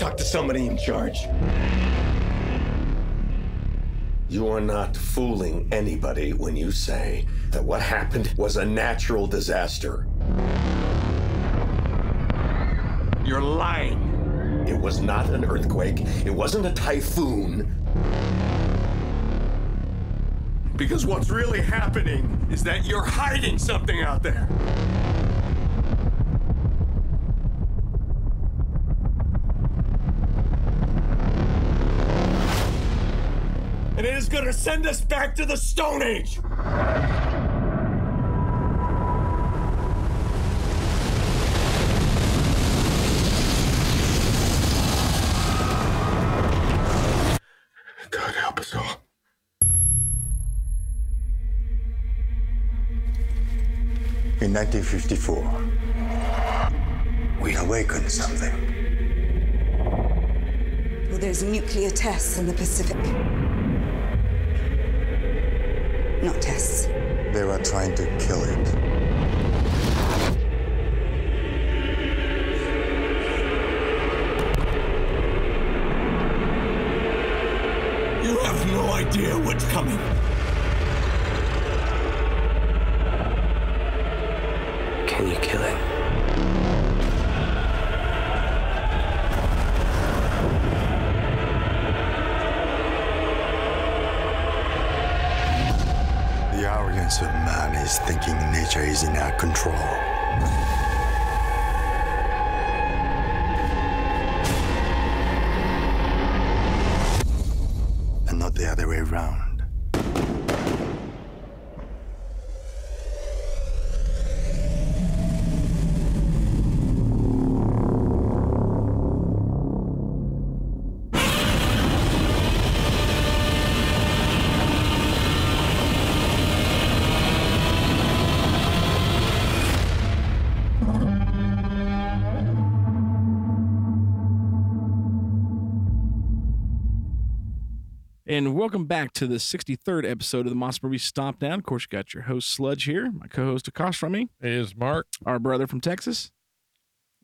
Talk to somebody in charge. You are not fooling anybody when you say that what happened was a natural disaster. You're lying. It was not an earthquake. It wasn't a typhoon. Because what's really happening is that you're hiding something out there. Is going to send us back to the Stone Age. God help us all. In 1954, we awakened something. Well, there's nuclear tests in the Pacific. Not tests. They were trying to kill it. You have no idea what's coming. And welcome back to the 63rd episode of the Moss Movie Stomp Down. Of course, you got your host Sludge here, my co-host across from me, is Mark. our brother from Texas.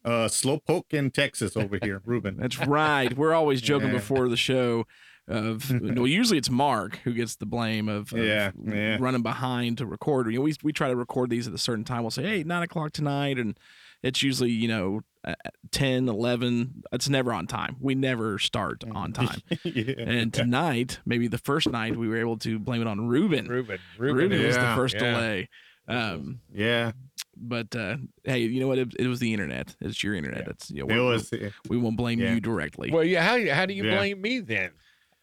Uh, Slowpoke in Texas over here, Ruben. That's right. We're always joking Yeah. before the show of well, usually it's Mark who gets the blame of, of Yeah, yeah. running behind to record. You know, we we try to record these at a certain time. We'll say, hey, nine o'clock tonight, and it's usually you know at 10, 11. It's never on time. We never start on time. yeah. And tonight, maybe the first night, we were able to blame it on Ruben. Ruben. Ruben, Ruben, was the first yeah. delay. Um, Yeah, but uh, hey, you know what? It, it was the internet. It's your internet. Yeah. It's you know, it we- was. We won't blame yeah. you directly. Well, yeah. How how do you Yeah. blame me then?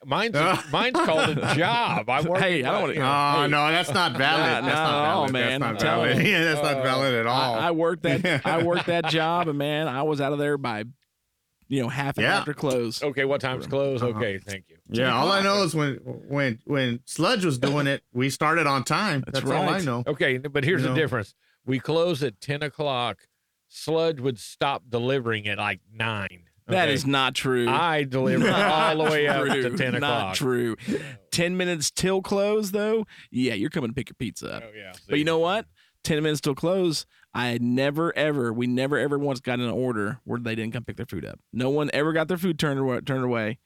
Mine's mine's called a job. I work. Hey, I don't wanna- you know, Oh Hey. no, that's not valid. Not- that's not not at all, valid. man. That's I'm not telling valid. you. Yeah, that's not valid at all. I, I worked that. I worked that job, and man, I was out of there by, you know, half an Yeah. after close. Okay, what time's close? Uh-huh. Okay, thank you. yeah, all I know is when when when Sludge was doing it, we started on time. That's That's, all I know. Okay, but here's You the know. difference. We close at ten o'clock. Sludge would stop delivering at like nine. That okay? is not true. I deliver all the way up to ten o'clock. Not true. Ten minutes till close, though. Yeah, you're coming to pick your pizza up. Oh yeah. But you know what? Ten minutes till close. I had never ever. We never ever once got an order where they didn't come pick their food up. No one ever got their food turned away, turned away.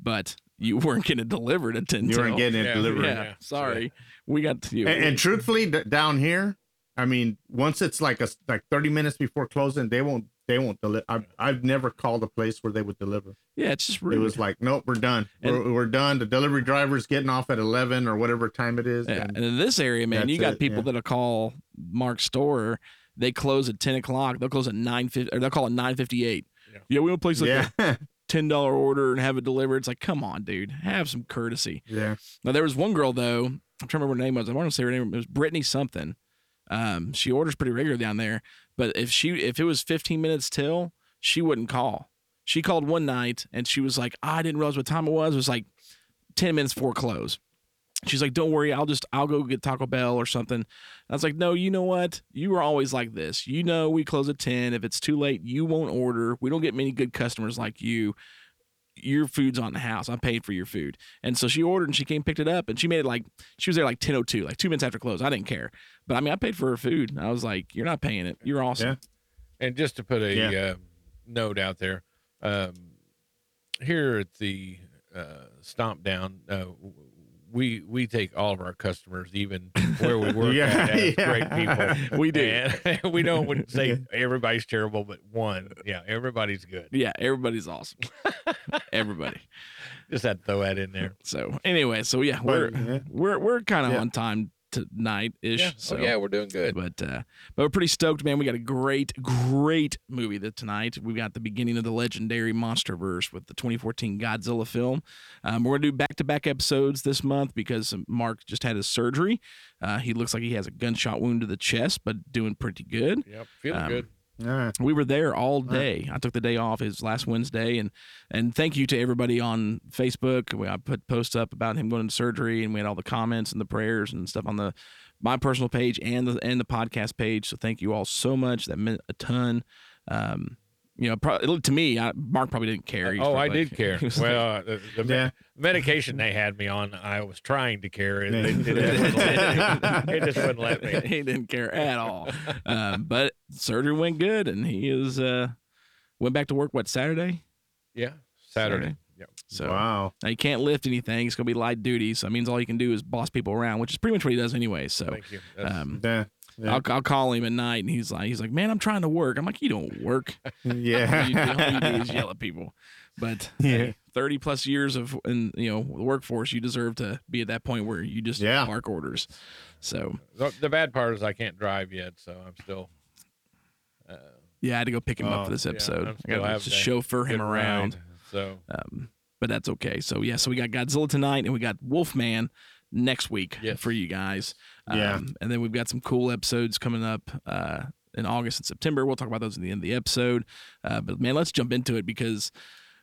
But you weren't getting it delivered at ten. You weren't getting it Yeah, delivered. Yeah, Yeah. sorry. We got to you. And, and truthfully, d- down here, I mean, once it's like a s- like thirty minutes before closing, they won't they won't deliver. I've, I've never called a place where they would deliver. yeah, it's just rude. It was like, nope, we're done. And- we're, we're done. The delivery driver's getting off at eleven or whatever time it is. Yeah, and- and in this area, man, you got it, people yeah. that'll call Mark's store. They close at ten o'clock. They'll close at nine fifty, or they'll call it nine fifty eight. Yeah. Yeah, we don't place like yeah, that. ten dollar order and have it delivered. It's like, come on, dude, have some courtesy. Yeah. Now there was one girl though. I'm trying to remember what her name was. I want to say her name it was Brittany something. Um, she orders pretty regular down there, but if she if it was 15 minutes till, she wouldn't call. She called one night and she was like, "Ah, I didn't realize what time it was. It was like 10 minutes before close. She's like, "Don't worry, I'll just I'll go get Taco Bell or something." I was like, "No, you know what? You are always like this. You know we close at 10. If it's too late, you won't order. We don't get many good customers like you. Your food's on the house. I paid for your food." And so she ordered and she came picked it up and she made it like she was there like 10:02, like 2 minutes after close. I didn't care. But I mean, I paid for her food. I was like, "You're not paying it. You're awesome." Yeah. And just to put a Yeah. uh, note out there, um, here at the uh, Stomp Down, uh, we we take all of our customers, even where we work, Yeah, at, yeah. great people. We do. And we don't wouldn't say everybody's terrible, but one, yeah, everybody's good. Yeah, everybody's awesome. Everybody. Just had to throw that in there. So anyway, so yeah, we're yeah. we're we're kind of Yeah. on time tonight ish. Yeah. So oh, yeah, we're doing good. But uh, but we're pretty stoked, man. We got a great, great movie that tonight. We got the beginning of the legendary MonsterVerse with the 2014 Godzilla film. Um, we're gonna do back to back episodes this month because Mark just had his surgery. Uh, he looks like he has a gunshot wound to the chest, but doing pretty good. Yep, feeling Um, good. All right. We were there all day. I took the day off. It was last Wednesday, and and thank you to everybody on Facebook. We, I put posts up about him going into surgery, and we had all the comments and the prayers and stuff on the my personal page and the and the podcast page. So thank you all so much. That meant a ton. Um, you know, pro- to me, I, Mark probably didn't care. He Oh, I did like- care. he was Well, uh, the, the Yeah. medication they had me on, I was trying to care. It, Yeah. it, it, just wouldn't let me. just wouldn't let me. he didn't care at all. Um, but surgery went good, and he is uh, went back to work. What Saturday? Yeah, Saturday. Saturday. Yep. So wow. Now he can't lift anything. It's gonna be light duty, so that means all he can do is boss people around, which is pretty much what he does anyway. So Thank you. That's- um, Yeah. Yeah. I'll, I'll call him at night, and he's like, he's like, man, I'm trying to work. I'm like, you don't work. yeah. All you, all you do is yell at people. But hey, 30 plus years of in you know the workforce, you deserve to be at that point where you just Yeah. bark orders. So the, the bad part is I can't drive yet, so I'm still. Uh, yeah, I had to go pick him up Oh, for this episode. I'm I gotta to chauffeur him around. ride, so Um, but that's okay. So yeah, so we got Godzilla tonight, and we got Wolfman next week Yes. for you guys. Yeah. Um, and then we've got some cool episodes coming up uh, in August and September. We'll talk about those at the end of the episode. Uh, but man, let's jump into it because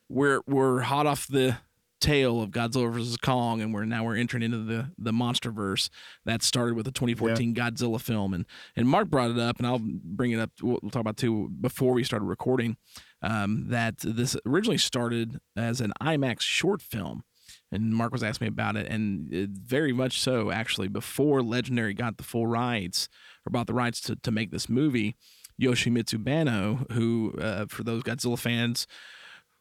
we're we're hot off the tail of Godzilla versus Kong, and we're now we're entering into the the MonsterVerse that started with the 2014 Godzilla film, and and Mark brought it up, and I'll bring it up. We'll, we'll talk about too before we started recording. Um, that this originally started as an IMAX short film, and Mark was asking me about it, and it, very much so actually. Before Legendary got the full rights or bought the rights to to make this movie, Yoshimitsu Banno, who uh, for those Godzilla fans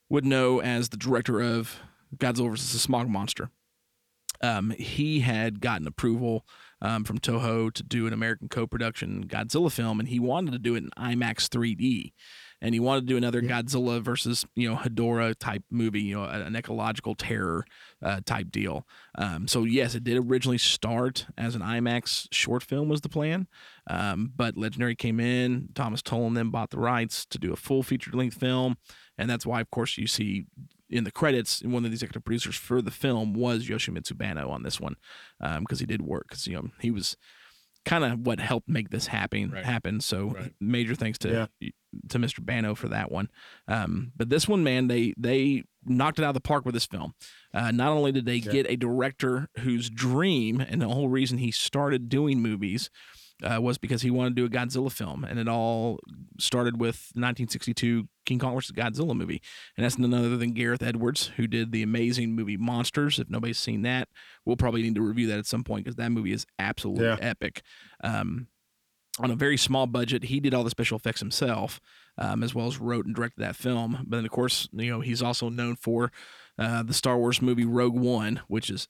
would know as the director of Godzilla vs. the Smog Monster. Um, he had gotten approval um, from Toho to do an American co-production Godzilla film, and he wanted to do it in IMAX 3D, and he wanted to do another Godzilla versus you know Hedorah type movie, you know, an ecological terror uh, type deal. Um, so yes, it did originally start as an IMAX short film was the plan, um, but Legendary came in, Thomas Tolan then bought the rights to do a full feature length film, and that's why, of course, you see in the credits, one of the executive producers for the film was Yoshimitsu Banno on this one, because he did work. Because you know he was kind of what helped make this happen. Right. Happen. So Right. major thanks to to Mr. Banno for that one. Um, but this one, man, they they knocked it out of the park with this film. Uh, not only did they get a director whose dream and the whole reason he started doing movies uh, was because he wanted to do a Godzilla film, and it all started with 1962 King Kong vs. Godzilla movie, and that's none other than Gareth Edwards, who did the amazing movie Monsters. If nobody's seen that, we'll probably need to review that at some point because that movie is absolutely Yeah. epic. Um, on a very small budget, he did all the special effects himself, um, as well as wrote and directed that film. But then, of course, you know he's also known for uh, the Star Wars movie Rogue One, which is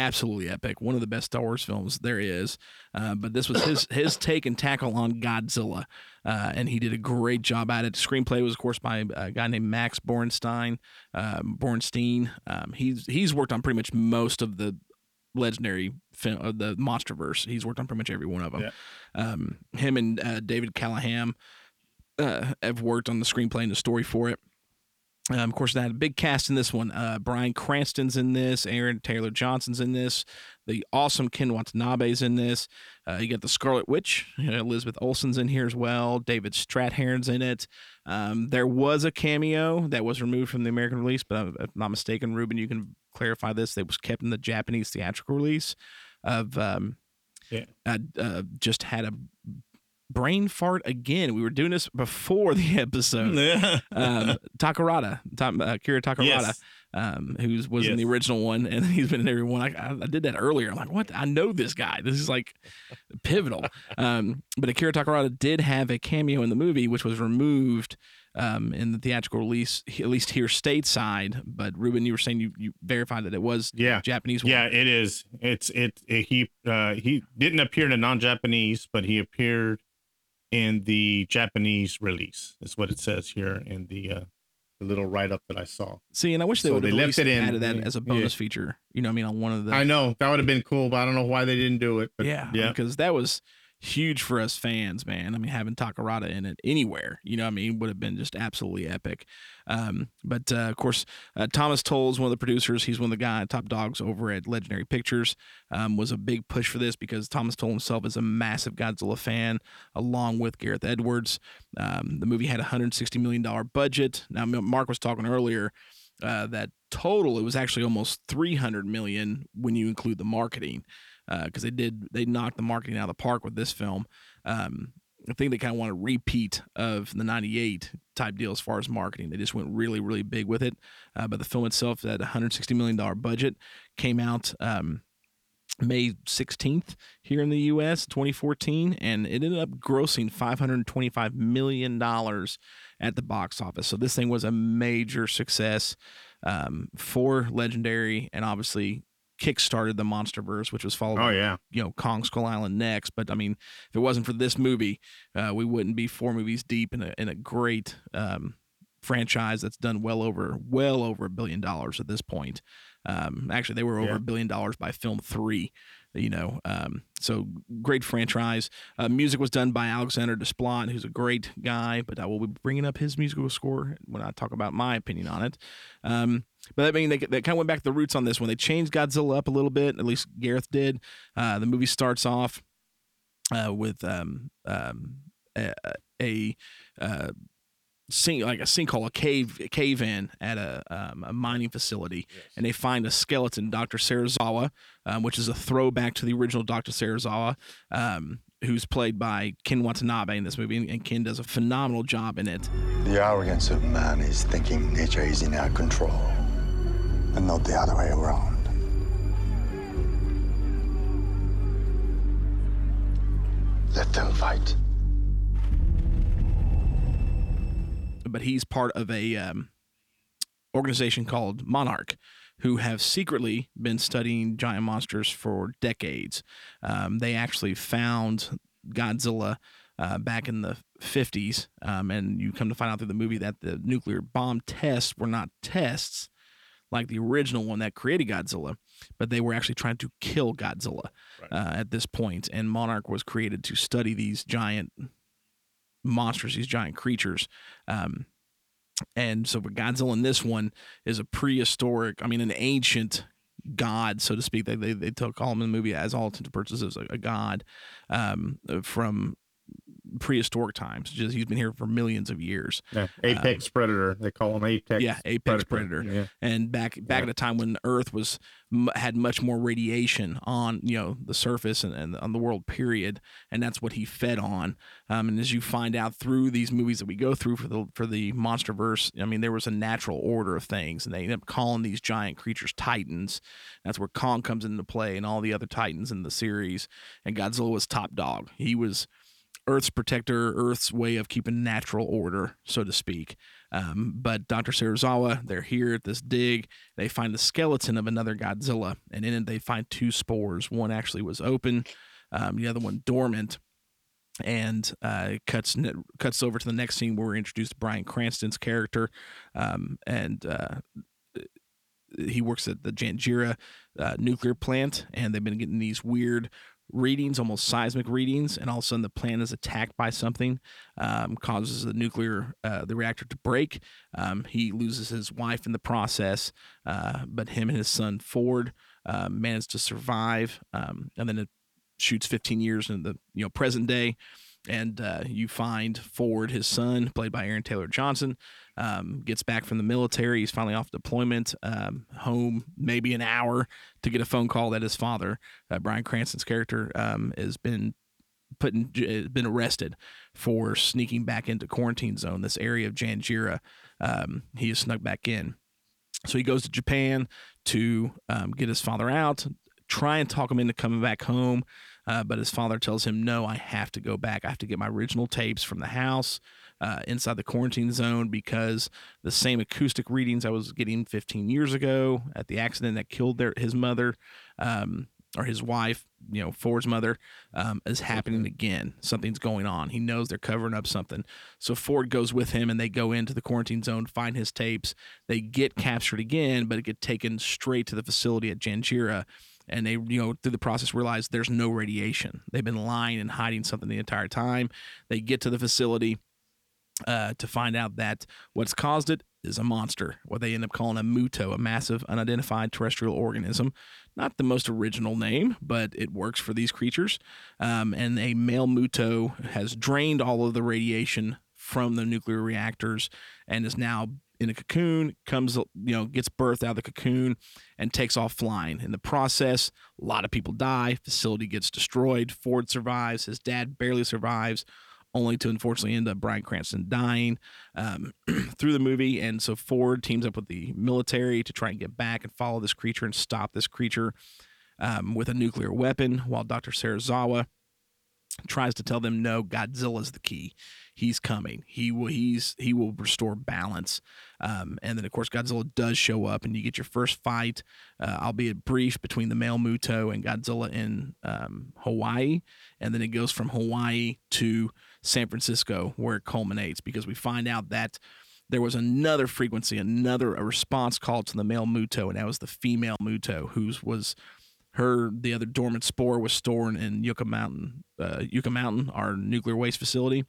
absolutely epic, one of the best Star Wars films there is. Uh, but this was his his take and tackle on Godzilla, uh, and he did a great job at it. Screenplay was, of course, by a guy named Max Borenstein. Um, Borenstein. Um, he's he's worked on pretty much most of the legendary film, uh, the MonsterVerse. He's worked on pretty much every one of them. Yeah. Um, him and uh, David Callaham uh, have worked on the screenplay and the story for it. Um, of course, they had a big cast in this one. Uh, Bryan Cranston's in this. Aaron Taylor Johnson's in this. The awesome Ken Watanabe's in this. Uh, you got the Scarlet Witch. You know, Elizabeth Olsen's in here as well. David Strathairn's in it. Um, there was a cameo that was removed from the American release, but if I'm not mistaken, Ruben, you can clarify this. That was kept in the Japanese theatrical release of um, Yeah. uh, uh, just had a brain fart again. We were doing this before the episode um, Takarada, Ta- uh, Kira Takarada, Yes. um, who was in the original one, and he's been in every one. I, I, I did that earlier. I'm like, what? I know this guy. This is like pivotal. Um, but Akira Takarada did have a cameo in the movie, which was removed um, in the theatrical release, at least here stateside. But Ruben, you were saying you, you verified that it was Yeah. Japanese. one. Yeah, it is. It's it, it he uh he didn't appear in a non-Japanese, but he appeared in the Japanese release. Is what it says here in the uh the little write-up that I saw. See, and I wish they So would have left it in. added that as a Yeah. bonus feature. You know, what I mean, on one of the I know that would have been cool, but I don't know why they didn't do it. But yeah, yeah. because that was huge for us fans, man. I mean, having Takarada in it anywhere, you know, I mean, would have been just absolutely epic. Um, but uh, of course, uh, Thomas Tull is one of the producers. He's one of the guy top dogs over at Legendary Pictures. Um, was a big push for this because Thomas Tull himself is a massive Godzilla fan, along with Gareth Edwards. Um, the movie had a hundred sixty million dollar budget. Now, Mark was talking earlier. Uh, that total it was actually almost 300 million when you include the marketing because they did they knocked the marketing out of the park with this film. Um, I think they kind of want a repeat of the '98 type deal as far as marketing. They just went really really big with it. Uh, but the film itself, that 160 million dollar budget, came out. Um, May 16th here in the US 2014 and it ended up grossing 525 million dollars at the box office. So this thing was a major success um, for Legendary and obviously kickstarted the MonsterVerse which was followed Oh by yeah. you know Kong Skull Island next. But I mean, if it wasn't for this movie, uh, we wouldn't be four movies deep in a in a great um, franchise that's done well over well over a billion dollars at this point. Um, actually, they were over Yeah. a billion dollars by film three. You know, um, so great franchise. Uh, music was done by Alexandre Desplat, who's a great guy, but I will be bringing up his musical score when I talk about my opinion on it. Um, but I mean, they, they kind of went back to the roots on this one. They changed Godzilla up a little bit. At least Gareth did. Uh, the movie starts off uh, with um, um, a, a uh, sink like a sinkhole, a cave cave in at a, um, a mining facility, and they find a skeleton, Doctor Serizawa, um, which is a throwback to the original Doctor Serizawa. Um, Who's played by Ken Watanabe in this movie, and- and Ken does a phenomenal job in it. The arrogance of man is thinking nature is in our control, and not the other way around. Let them fight. But he's part of a um, organization called Monarch, who have secretly been studying giant monsters for decades. Um, they actually found Godzilla uh, back in the 50s, um, and you come to find out through the movie that the nuclear bomb tests were not tests like the original one that created Godzilla, but they were actually trying to kill Godzilla uh, at this point. point, and Monarch was created to study these giant monsters, these giant creatures. Um, and so, but Godzilla in this one is a prehistoric, I mean, an ancient god, so to speak. They they, they took all him in the movie as all intents and purposes a, a god um, from prehistoric times. Just he's been here for millions of years. Yeah. Apex predator. They call him apex. Um, Yeah, apex predator. Yeah. And back back at a time when Earth was m- had much more radiation on you know the surface and, and on the world period, and that's what he fed on. Um, and as you find out through these movies that we go through for the for the MonsterVerse, I mean there was a natural order of things, and they end up calling these giant creatures Titans. That's where Kong comes into play, and all the other Titans in the series. And Godzilla was top dog. He was Earth's protector, Earth's way of keeping natural order, so to speak. Um, but Dr. Serizawa, they're here at this dig. They find the skeleton of another Godzilla, and in it they find two spores. One actually was open, um, the other one dormant. And uh, it cuts cuts over to the next scene where we're introduced to Bryan Cranston's character, um, and uh, he works at the Janjira uh, nuclear plant, and they've been getting these weird readings, almost seismic readings, and all of a sudden the plant is attacked by something, um, causes the nuclear uh, the reactor to break. Um, he loses his wife in the process, uh, but him and his son Ford uh, manage to survive, um, and then it shoots 15 years in the you know present day and uh, you find Ford, his son, played by Aaron Taylor Johnson, um, gets back from the military. He's finally off deployment, um, home maybe an hour to get a phone call that his father, uh, Bryan Cranston's character, um, has been put in, been arrested for sneaking back into quarantine zone, this area of Janjira. Um, he is snuck back in. So he goes to Japan to um, get his father out, try and talk him into coming back home. Uh, but his father tells him, No, I have to go back. I have to get my original tapes from the house uh, inside the quarantine zone because the same acoustic readings I was getting 15 years ago at the accident that killed their, his mother um, or his wife, you know, Ford's mother, um, is happening again. Something's going on. He knows they're covering up something. So Ford goes with him and they go into the quarantine zone, find his tapes. They get captured again, but it get taken straight to the facility at Janjira and they you know through the process realize there's no radiation they've been lying and hiding something the entire time they get to the facility uh, to find out that what's caused it is a monster what they end up calling a muto a massive unidentified terrestrial organism. Not the most original name but it works for these creatures. Um, and a male muto has drained all of the radiation from the nuclear reactors and is now in a cocoon, comes, you know, gets birthed out of the cocoon and takes off flying. In the process, a lot of people die, facility gets destroyed, Ford survives, his dad barely survives, only to unfortunately end up Bryan Cranston dying um, through the movie. And so Ford teams up with the military to try and get back and follow this creature and stop this creature um, with a nuclear weapon, while Dr. Serizawa tries to tell them no godzilla's the key he's coming he will he's he will restore balance um, and then of course godzilla does show up and you get your first fight uh, albeit brief between the male muto and godzilla in um, hawaii and then it goes from hawaii to san francisco where it culminates because we find out that there was another frequency another a response call to the male muto and that was the female muto whose was her the other dormant spore was stored in Yucca Mountain, uh, Yucca Mountain, our nuclear waste facility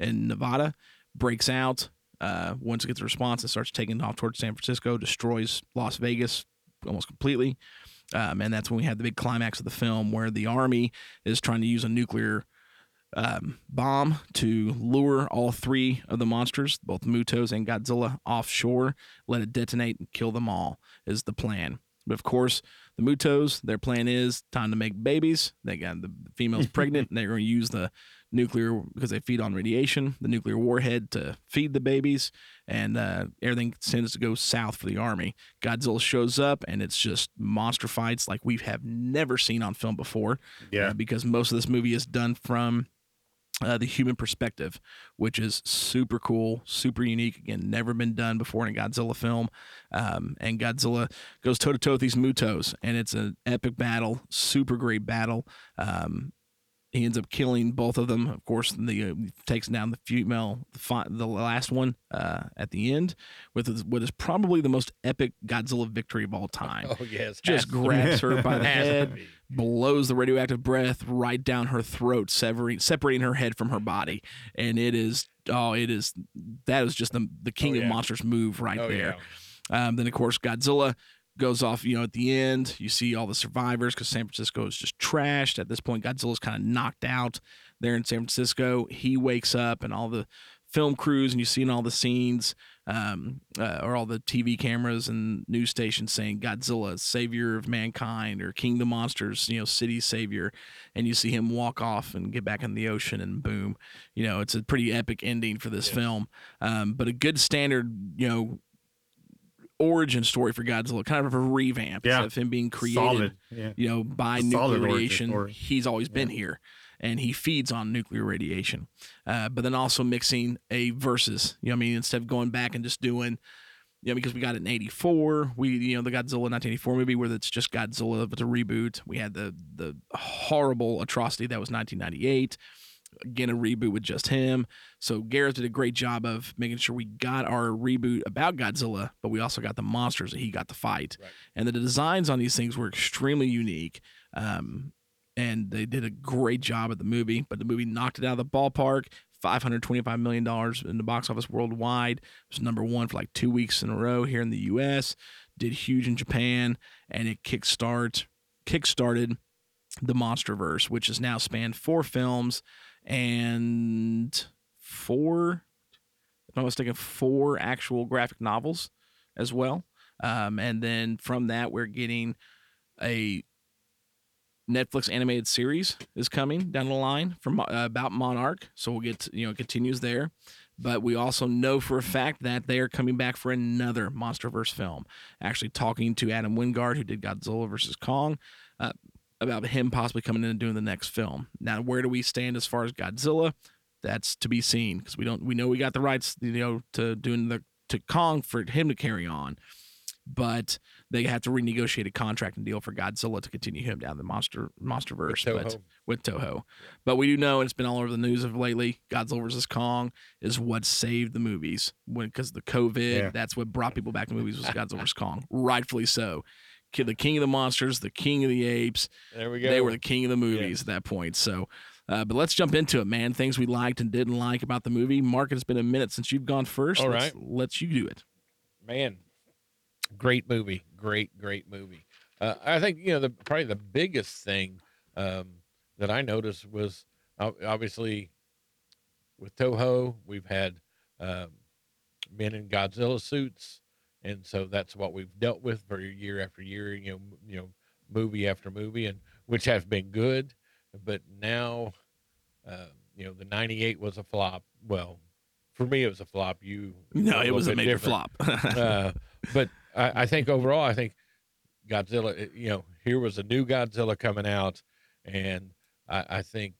in Nevada. Breaks out uh, once it gets a response and starts taking off towards San Francisco, destroys Las Vegas almost completely. Um, and that's when we have the big climax of the film where the army is trying to use a nuclear um, bomb to lure all three of the monsters, both Mutos and Godzilla, offshore, let it detonate and kill them all, is the plan. But of course, the Mutos, their plan is time to make babies. They got the female's pregnant, and they're going to use the nuclear because they feed on radiation, the nuclear warhead to feed the babies, and uh, everything tends to go south for the army. Godzilla shows up, and it's just monster fights like we have never seen on film before. Yeah. uh, because most of this movie is done from uh, the human perspective, which is super cool, super unique. Again, never been done before in a Godzilla film. Um, and Godzilla goes toe to toe with these Mutos, and it's an epic battle, super great battle. Um, he ends up killing both of them. Of course, the uh, takes down the female, the, the last one uh, at the end, with his- what is probably the most epic Godzilla victory of all time. Oh yes, Just grabs her by the head. Blows the radioactive breath right down her throat, severing separating her head from her body, and it is oh, it is that is just the the king Oh, of monsters move right Oh, there. Um, then of course Godzilla goes off. You know, at the end, you see all the survivors because San Francisco is just trashed. At this point, Godzilla's kind of knocked out there in San Francisco. He wakes up, and all the film crews, and you see in all the scenes, um, uh, or all the TV cameras and news stations saying Godzilla, savior of mankind, or King of the Monsters, you know, city savior, and you see him walk off and get back in the ocean, and boom, you know, it's a pretty epic ending for this film. Um, but a good standard, you know, origin story for Godzilla, kind of a revamp Yeah. of him being created, Yeah. you know, by solid nuclear radiation. He's always been here, and he feeds on nuclear radiation. Uh, but then also mixing a versus, you know, I mean, instead of going back and just doing. You know, because we got it in '84, we you know the Godzilla 1984 movie where it's just Godzilla, but it's a reboot. We had the the horrible atrocity that was 1998 again a reboot with just him. So Gareth did a great job of making sure we got our reboot about Godzilla, but we also got the monsters that he got to fight. And the designs on these things were extremely unique. Um, and they did a great job at the movie. But the movie knocked it out of the ballpark. Five hundred twenty-five million dollars in the box office worldwide. It was number one for like two weeks in a row here in the U.S. Did huge in Japan, and it kickstart kickstarted the MonsterVerse, which has now spanned four films and four, if I'm mistaken, four actual graphic novels as well. Um, and then from that, we're getting a Netflix animated series is coming down the line from uh, about Monarch. So we'll get you know it continues there, but we also know for a fact that they are coming back for another MonsterVerse film. Actually, talking to Adam Wingard, who did Godzilla versus Kong, uh, about him possibly coming in and doing the next film. Now, where do we stand as far as Godzilla? That's to be seen because we don't we know we got the rights you know to doing the to Kong for him to carry on but they have to renegotiate a contract and deal for Godzilla to continue him down the monster MonsterVerse With but Toho. with Toho. But we do know, and it's been all over the news of lately. Godzilla vs Kong is what saved the movies when because the COVID. Yeah. That's what brought people back to movies was Godzilla vs Kong, rightfully so. The king of the monsters, the king of the apes. There we go. They were the king of the movies at that point. So. Uh, but let's jump into it, man. Things we liked and didn't like about the movie. Mark, it's been a minute since you've gone first. All let's, right. let's you do it. man great movie. Great great movie. Uh, i think you know the probably the biggest thing um, that i noticed was obviously with toho we've had um, men in godzilla suits and so that's what we've dealt with for year after year you know you know movie after movie and which has been good. But now uh, you know the 98 was a flop. Well for me it was a flop. You No, it was a major different. flop. uh, but I, I think overall, I think Godzilla. uh, You know, here was a new Godzilla coming out, and I, I think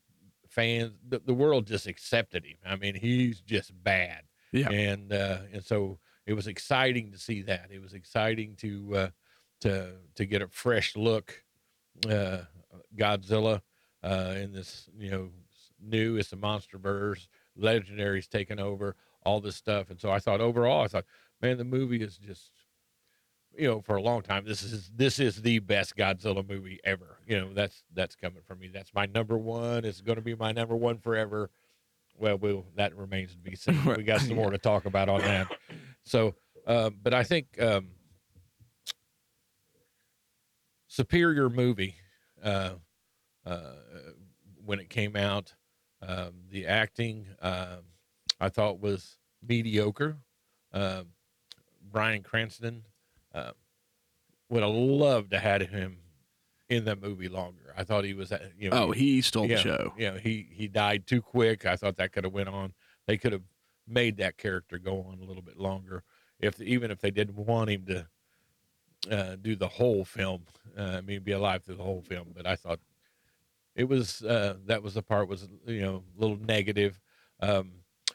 fans, the, the world just accepted him. I mean, he's just bad, Yeah. and uh, and so it was exciting to see that. It was exciting to uh, to to get a fresh look, uh, Godzilla, uh, in this you know new. It's a MonsterVerse. Legendary's taken over all this stuff, and so I thought overall, I thought, man, the movie is just you know for a long time this is this is the best godzilla movie ever. You know that's that's coming from me. That's my number one. It's going to be my number one forever. Well we'll that remains to be seen. We got some more to talk about on that. So um, but i think um, superior movie uh, uh, when it came out um, the acting um, i thought was mediocre. Um, Bryan Cranston. Uh, would have loved to had him in that movie longer. I thought he was, uh, you know, oh, he stole yeah, the show. Yeah, he he died too quick. I thought that could have went on. They could have made that character go on a little bit longer, if even if they didn't want him to uh, do the whole film. Uh, I mean, be alive through the whole film. But I thought it was uh, that was the part was you know a little negative. Um,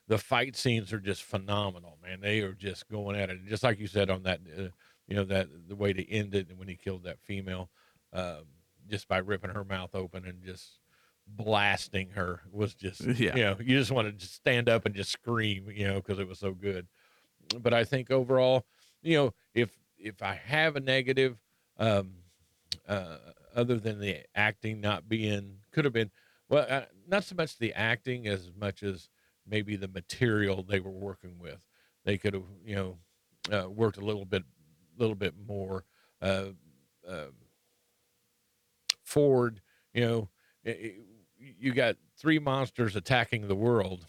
the fight scenes are just phenomenal, man. They are just going at it, just like you said on that, uh, you know, that the way to end it when he killed that female, um, just by ripping her mouth open and just blasting her was just, Yeah. you know, you just want to just stand up and just scream, you know, because it was so good. But I think overall, you know, if if I have a negative, um, uh, other than the acting not being, could have been, well, uh, not so much the acting as much as maybe the material they were working with. They could have, you know, uh, worked a little bit, little bit more uh, uh, forward. You know, i- i- you got three monsters attacking the world,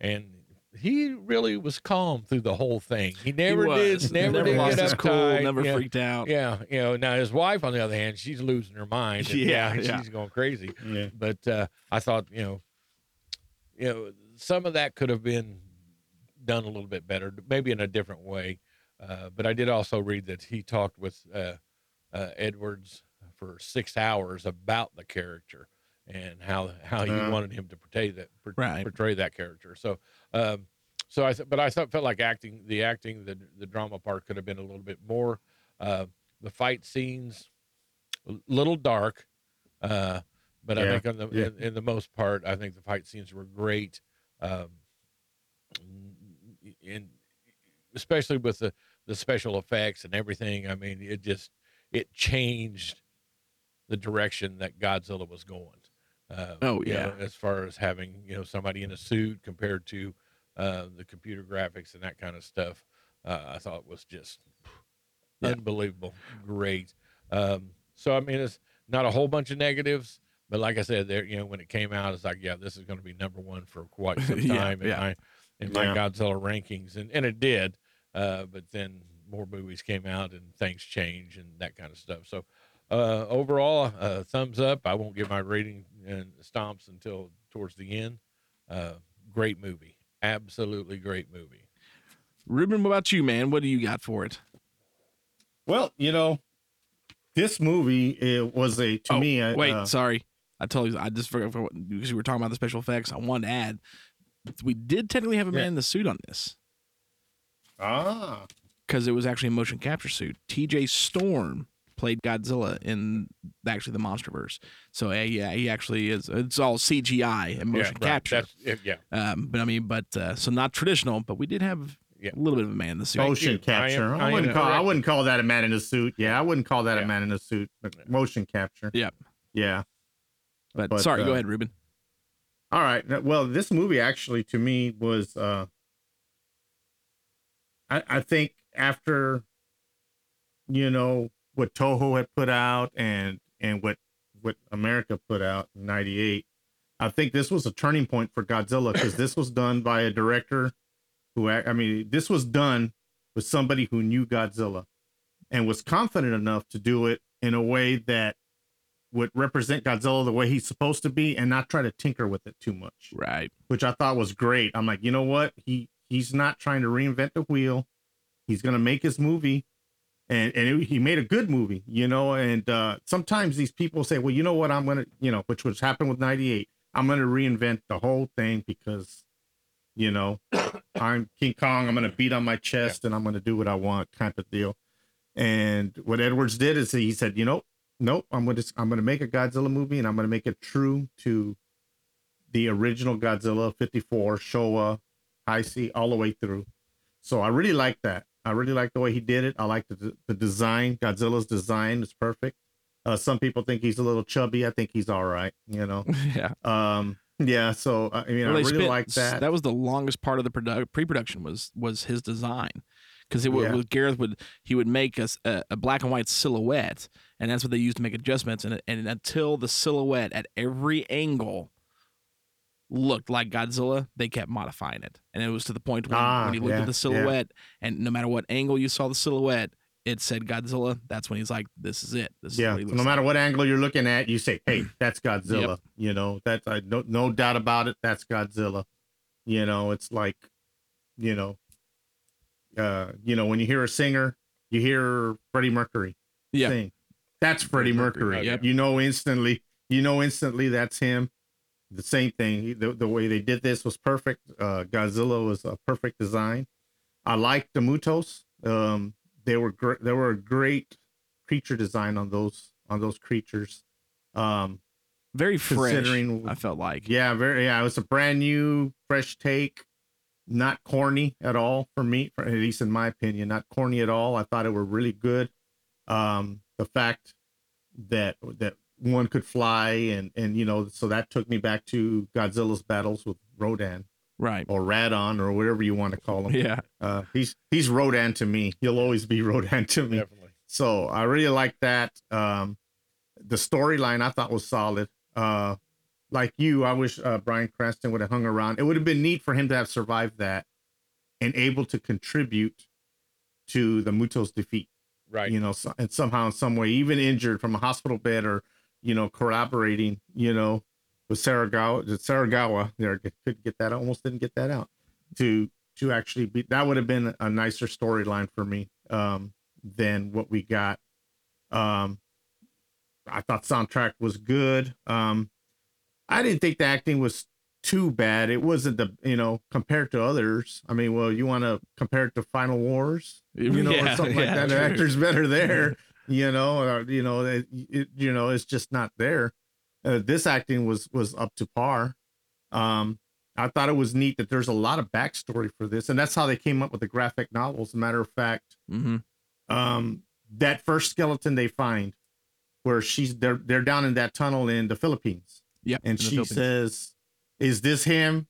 and he really was calm through the whole thing. He never was. did, never, did lost get his cool, uptight, never yeah. freaked out. Yeah, you know. Now his wife, on the other hand, she's losing her mind. and Yeah, yeah. she's going crazy. Yeah. But uh, I thought, you know, you know, some of that could have been done a little bit better, maybe in a different way. Uh, but I did also read that he talked with uh, uh, Edwards for six hours about the character and how how he Uh. wanted him to portray that por- Right. portray that character. So, um, so I th- but I thought felt like acting the acting the the drama part could have been a little bit more. Uh, the fight scenes, a little dark, uh, but I think on the yeah. in, in the most part, I think the fight scenes were great. Um, and especially with the the special effects and everything. I mean, it just it changed the direction that Godzilla was going. Uh, Oh, you yeah. know, as far as having you know somebody in a suit compared to uh, the computer graphics and that kind of stuff, uh, I thought was just Yeah. unbelievable, great. Um, so I mean, it's not a whole bunch of negatives, but like I said, there you know when it came out, it's like yeah, this is going to be number one for quite some Yeah, time in yeah. my in my Godzilla rankings, and and it did. Uh, but then more movies came out and things change and that kind of stuff. So uh, overall, uh, thumbs up. I won't give my rating and stomps until towards the end. Uh, great movie, absolutely great movie. Ruben, what about you, man? What do you got for it? Well, you know, this movie it was a to Oh, me. a- wait, uh, sorry. I told you I just forgot forgot- because we were talking about the special effects. I wanted to add we did technically have a man Yeah. in the suit on this ah, because it was actually a motion capture suit. T.J. Storm played Godzilla in actually the MonsterVerse. So uh, yeah, he actually is. It's all CGI and motion yeah, right. capture. That's yeah. Um, but I mean, but uh, so not traditional, but we did have Yeah. a little bit of a man in the suit. motion you. I am- capture. I, I wouldn't call. I wouldn't call that a man in a suit. Yeah, I wouldn't call that Yeah. a man in a suit. But motion capture. Yep. Yeah. But, but, sorry, go uh, ahead, Ruben. All right. Well, this movie actually to me was uh I, I think after you know what Toho had put out and and what what America put out in 98 I think this was a turning point for Godzilla because this was done by a director who I mean this was done with somebody who knew Godzilla and was confident enough to do it in a way that would represent Godzilla the way he's supposed to be and not try to tinker with it too much, Right. which I thought was great. I'm like, you know what? He he's not trying to reinvent the wheel. He's gonna make his movie, and and it- he made a good movie, you know. And uh, sometimes these people say, well, you know what? I'm gonna, you know, which was happened with '98. I'm gonna reinvent the whole thing because, you know, I'm King Kong. I'm gonna beat on my chest and I'm gonna do what I want, kind of deal. And what Edwards did is he said, you know, nope, I'm gonna I'm gonna make a Godzilla movie and I'm gonna make it true to the original Godzilla 54, Showa, Heisei, all the way through. So I really like that. I really like the way he did it. I like the the design. Godzilla's design is perfect. Uh, some people think he's a little chubby. I think he's all right. You know. yeah. Um. Yeah. So I mean, Well, I really spent- like that. That was the longest part of the produ- pre-production was was his design, because it would Yeah. with Gareth would he would make us a, a black and white silhouette, and that's what they used to make adjustments. And and until the silhouette at every angle looked like Godzilla, they kept modifying it, and it was to the point when, Ah, when you looked yeah, at the yeah. silhouette, and no matter what angle you saw the silhouette, it said Godzilla. That's when he's like, "This is it. This is yeah. So no matter like." what angle you're looking at, you say, "Hey, that's Godzilla." You know, that's I no no doubt about it. That's Godzilla. You know, it's like, you know, uh, you know, when you hear a singer, you hear Freddie Mercury Yeah. sing. That's Freddie Mercury. Mercury, yep. You know instantly. You know instantly that's him. The same thing. The, the way they did this was perfect. Uh, Godzilla was a perfect design. I liked the Mutos. Um, they were great. They were a great creature design on those on those creatures. Um, Very fresh. considering- I felt like. yeah, very. Yeah, it was a brand new, fresh take. Not corny at all for me, for, at least in my opinion. Not corny at all. I thought it were really good. Um, the fact that that one could fly and and you know, so that took me back to Godzilla's battles with Rodan Right. or Radon or whatever you want to call him. Yeah. Uh, he's he's Rodan to me. He'll always be Rodan to me. Definitely. So I really like that. Um, the storyline I thought was solid. Uh, like you, I wish uh, Bryan Cranston would have hung around. It would have been neat for him to have survived that and able to contribute to the Muto's defeat. Right. You know, so, and somehow, in some way, even injured from a hospital bed or you know, corroborating, You know, with Saragawa, Saragawa. There, could get that. I almost didn't get that out. To to actually be that would have been a nicer storyline for me um, than what we got. Um, I thought soundtrack was good. Um, I didn't think the acting was too bad. It wasn't the you know compared to others. I mean, well, you want to compare it to Final Wars, you know, Yeah, or something yeah, like that. The actor's better there, you know. Or, you know, it, it, you know, it's just not there. Uh, this acting was was up to par. Um, I thought it was neat that there's a lot of backstory for this, and that's how they came up with the graphic novels. As a matter of fact, Mm-hmm. um, that first skeleton they find where she's they're they're down in that tunnel in the Philippines, Yeah, and she says, "Is this him?"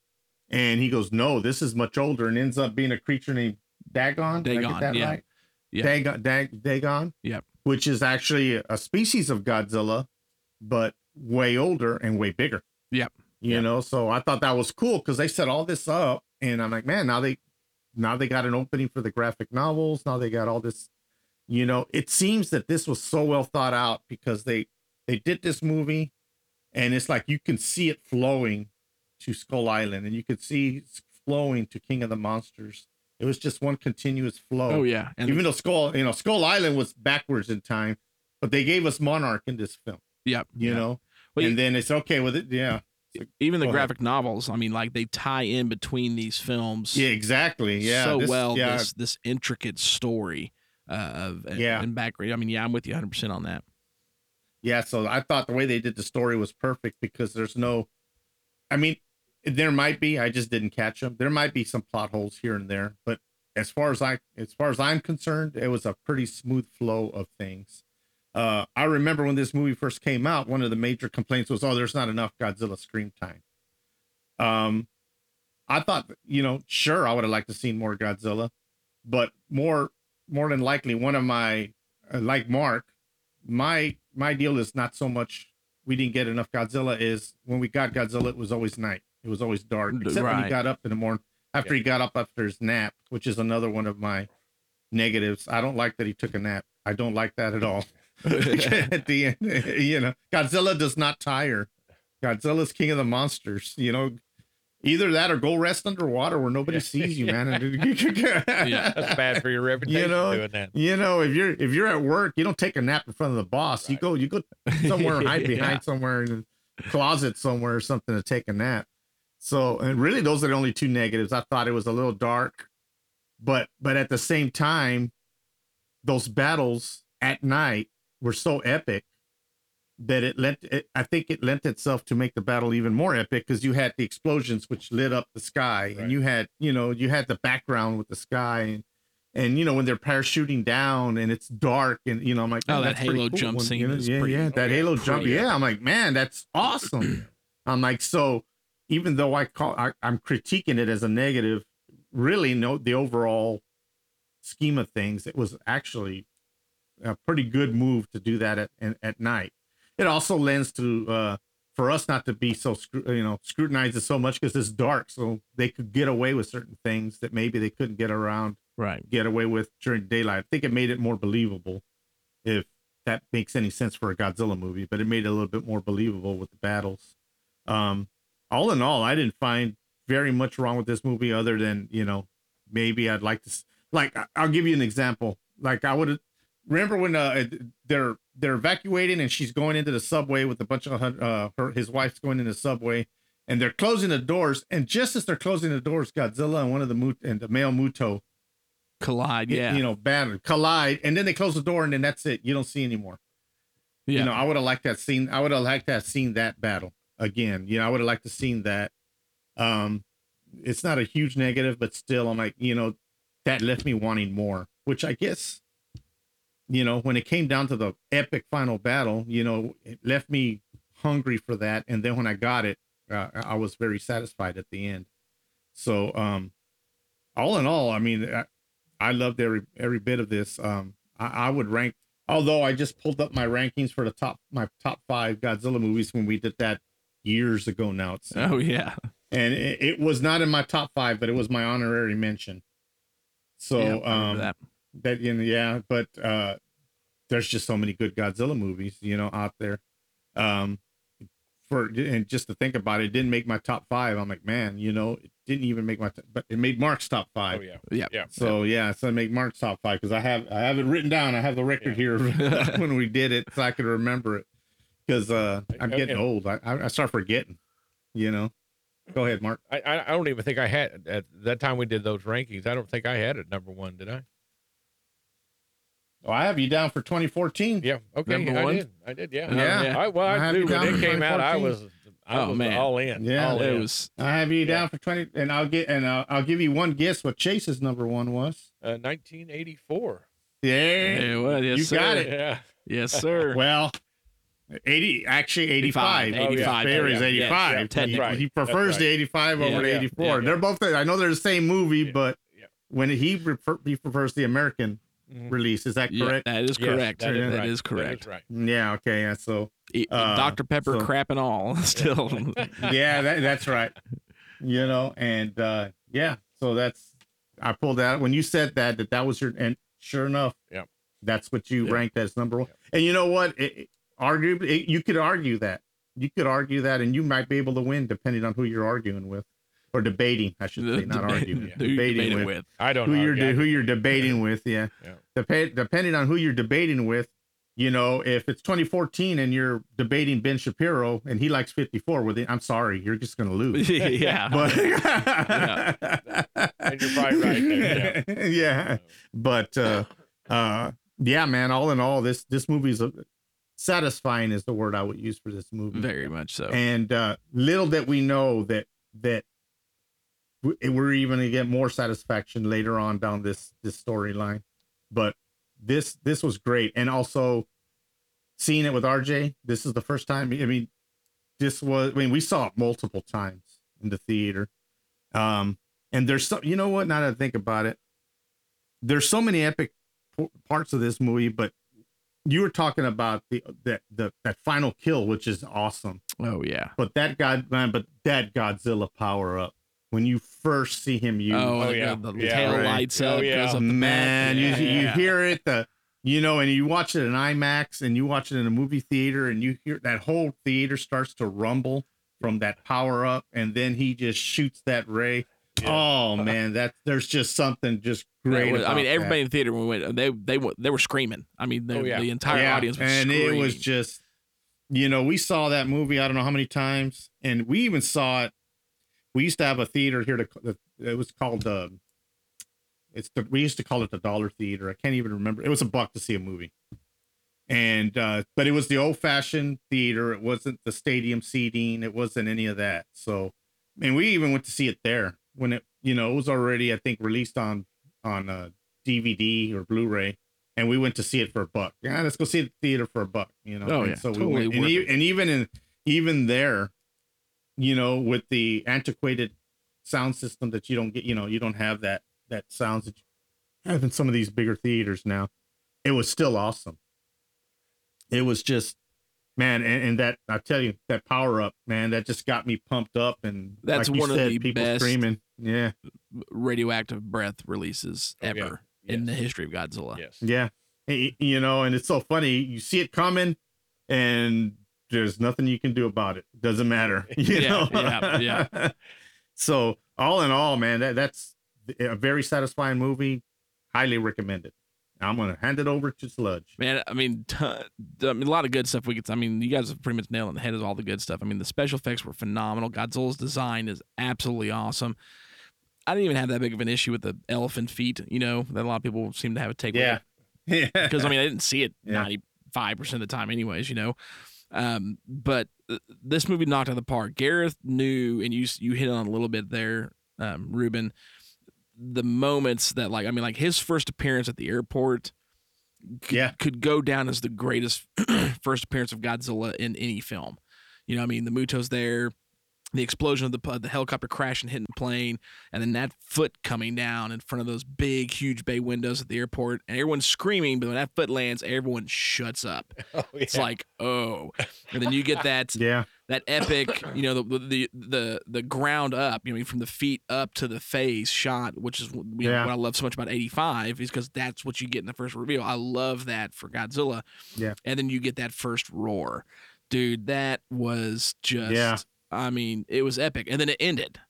And he goes, "No, this is much older," and ends up being a creature named Dagon. Did I get Dagon, that yeah. right? Yeah. Dagon, Dag, Dagon. Yep. Which is actually a species of Godzilla, but way older and way bigger. Yep. You Yep. know, so I thought that was cool because they set all this up, and I'm like, man, now they, now they got an opening for the graphic novels. Now they got all this. You know, it seems that this was so well thought out because they they did this movie, and it's like you can see it flowing to Skull Island, and you could see it's flowing to King of the Monsters. It was just one continuous flow. Oh yeah, and Even though Skull, you know, Skull Island was backwards in time, but they gave us Monarch in this film. yep. You yeah. know, Well, and you- then it's okay with it. Yeah, even the Go ahead. graphic novels. I mean, like they tie in between these films. yeah, exactly. Yeah, so this- well. Yeah, This this intricate story uh, of Yeah. and background. I mean, yeah, I'm with you 100 percent on that. yeah. So I thought the way they did the story was perfect because there's no, I mean, there might be. I just didn't catch them. There might be some plot holes here and there, but as far as I, as far as I'm concerned, it was a pretty smooth flow of things. Uh, I remember when this movie first came out, one of the major complaints was, "Oh, there's not enough Godzilla screen time." Um, I thought, you know, sure, I would have liked to seen more Godzilla, but more, more than likely, one of my, uh, like Mark, my my deal is not so much we didn't get enough Godzilla. Is when we got Godzilla, it was always night. It was always dark, except when he got up in the morning after he got up after his nap, which is another one of my negatives. I don't like that he took a nap. I don't like that at all. at the end, you know, Godzilla does not tire. Godzilla's king of the monsters. You know, either that or go rest underwater where nobody sees you, man. Yeah. That's bad for your reputation You know, doing that. you know, if you're if you're at work, you don't take a nap in front of the boss. You go you go somewhere and hide behind Yeah. somewhere in a closet somewhere or something to take a nap. So, and really, those are the only two negatives. I thought it was a little dark, but but at the same time, those battles at night were so epic that it lent. It, I think it lent itself to make the battle even more epic because you had the explosions which lit up the sky, Right. and you had you know you had the background with the sky and. And you know when they're parachuting down and it's dark and you know I'm like Oh, "Man, that halo cool." jump When- scene you know, is yeah pretty- yeah oh, that yeah, halo pretty jump yeah I'm like man that's awesome I'm like so even though I call I, I'm critiquing it as a negative really no the overall scheme of things it was actually a pretty good move to do that at at, at night it also lends to uh for us not to be so you know scrutinize it so much because it's dark so they could get away with certain things that maybe they couldn't get around Right. get away with during daylight. I think it made it more believable, if that makes any sense for a Godzilla movie. But it made it a little bit more believable with the battles. Um, all in all, I didn't find very much wrong with this movie, other than you know maybe I'd like to like I'll give you an example. Like I would remember when uh, they're they're evacuating and she's going into the subway with a bunch of uh her his wife's going in the subway. And they're closing the doors, and just as they're closing the doors, Godzilla and one of the Mu- and the male Muto Collide. Yeah. you know, battle, collide, and then they close the door, and then that's it. You don't see anymore. yeah. You know, I would have liked that scene. I would have liked to have seen that battle again. You know, I would have liked to seen that. Um, it's not a huge negative, but still, I'm like, you know, that left me wanting more. Which I guess, you know, when it came down to the epic final battle, you know, it left me hungry for that. And then when I got it, uh, I was very satisfied at the end. So, um, all in all, I mean, I, I loved every every bit of this. Um, I, I would rank, although I just pulled up my rankings for the top my top five Godzilla movies when we did that years ago now. It's, oh yeah. and it, it was not in my top five, but it was my honorary mention. So, yeah, um, that. that you know, yeah, but uh, there's just so many good Godzilla movies, you know, out there. Um, for and just to think about it, it didn't make my top five. I'm like, man, you know, it didn't even make my, t- but it made Mark's top five. Oh yeah. Yeah. Yeah. So yeah, so I make Mark's top five because I have I have it written down. I have the record here when we did it, so I could remember it. Because uh, I'm getting And- old. I I I start forgetting. You know. Go ahead, Mark. I, I I don't even think I had at that time we did those rankings. I don't think I had it number one, did I? Oh, I have you down for 2014. Yeah. Okay. Number I one? did. I did. Yeah. Yeah. I, well, I I, have knew you when down it came out, I was I Oh, was man. all in. Yeah. All It in. was I have you Yeah. down for 20, and I'll get and I'll, I'll give you one guess what Chase's number one was. Uh, 1984. Yeah. it was. Yes, You sir. got it. Yeah. Yes, sir. Well, 80 actually 85 85, 85, Fair is yeah, 85 yeah, he, technically. he prefers That's the right. 85 over Yeah, the yeah, 84 yeah, they're both i know they're the same movie Yeah, but yeah. when he prefer, he prefers the american Mhm. release is that Yeah, correct that is Yes, correct. that is That right. is correct. That is right. yeah okay yeah so Uh, Dr. Pepper so- crap and all. Still, yeah that, that's right you know and uh yeah so that's i pulled out when you said that that that was your and sure enough Yeah. that's what you Yeah. ranked as number one and you know what it, it- arguably you could argue that you could argue that and you might be able to win depending on who you're arguing with or debating i should say not arguing who debating debated with, I don't who know. you're Yeah, who you're debating with yeah, Yeah. Dep- depending on who you're debating with you know if it's 2014 and you're debating ben shapiro and he likes 54 with then i'm sorry you're just gonna lose yeah. but And you're probably right there, yeah. yeah. But uh uh yeah, man, all in all, this this movie's a, satisfying is the word I would use for this movie. Very much so. And uh little that we know that that we're even gonna get more satisfaction later on down this this storyline. But this this was great. And also seeing it with RJ, this is the first time I mean this was I mean we saw it multiple times in the theater. Um and there's some you know what now that I think about it there's so many epic parts of this movie but you were talking about the that the that final kill which is awesome oh yeah. but that god man but that godzilla power up when you first see him use Oh, Oh, yeah. the Yeah, tail right. lights Oh, up, yeah. goes up the man back. you, you hear it the you know and you watch it in imax and you watch it in a movie theater and you hear that whole theater starts to rumble from that power up and then he just shoots that ray oh man that there's just something just great was- I about mean, that. everybody in the theater when we went, they they wa- they were screaming. I mean, the, Oh, yeah. the entire Yeah, audience was and screaming. it was just you know we saw that movie i don't know how many times and we even saw it we used to have a theater here to it was called uh it's the we used to call it the dollar theater i can't even remember it was a buck to see a movie and uh but it was the old fashioned theater it wasn't the stadium seating it wasn't any of that so and we even went to see it there when it you know it was already i think released on on uh dvd or blu-ray and we went to see it for a buck. Yeah, let's go see the theater for a buck. You know. Oh, And yeah, So totally we went, and, e- and even in even there, you know, with the antiquated sound system that you don't get, you know, you don't have that that sounds that you have in some of these bigger theaters now. It was still awesome. It was just, man, and, and that I tell you, that power up, man, that just got me pumped up, and That's like you one of the people best- screaming. Yeah, radioactive breath releases Oh, yeah. ever in the history of Godzilla. Yes. Yeah. Y- You know, and it's so funny. You see it coming and there's nothing you can do about it. Doesn't matter. You Yeah, know? yeah, yeah. so all in all, man, that, that's a very satisfying movie. Highly recommended. I'm gonna hand it over to Sludge. Man, I mean, t- I mean, a lot of good stuff. We could. I mean, you guys have pretty much nailed it on the head of all the good stuff. I mean, the special effects were phenomenal. Godzilla's design is absolutely awesome. I didn't even have that big of an issue with the elephant feet. You know, that a lot of people seem to have a take. with Yeah. Yeah. because I mean I didn't see it Yeah. ninety five percent of the time, anyways. You know, um, but uh, this movie knocked out of the park. Gareth knew, and you you hit on a little bit there, um, Ruben. The moments that like I mean like his first appearance at the airport. Could, Yeah. could go down as the greatest first appearance of Godzilla in any film. You know, I mean, the Muto's there, the explosion of the the helicopter crash and hitting the plane, and then that foot coming down in front of those big, huge bay windows at the airport, and everyone's screaming. But when that foot lands, everyone shuts up. Oh, It's like, oh, and then you get that Yeah. that epic, you know, the the the the ground up, you know, from the feet up to the face shot, which is you know, what I love so much about '85, is because that's what you get in the first reveal. I love that for Godzilla. Yeah. and then you get that first roar, dude. That was just, Yeah. I mean, it was epic, and then it ended.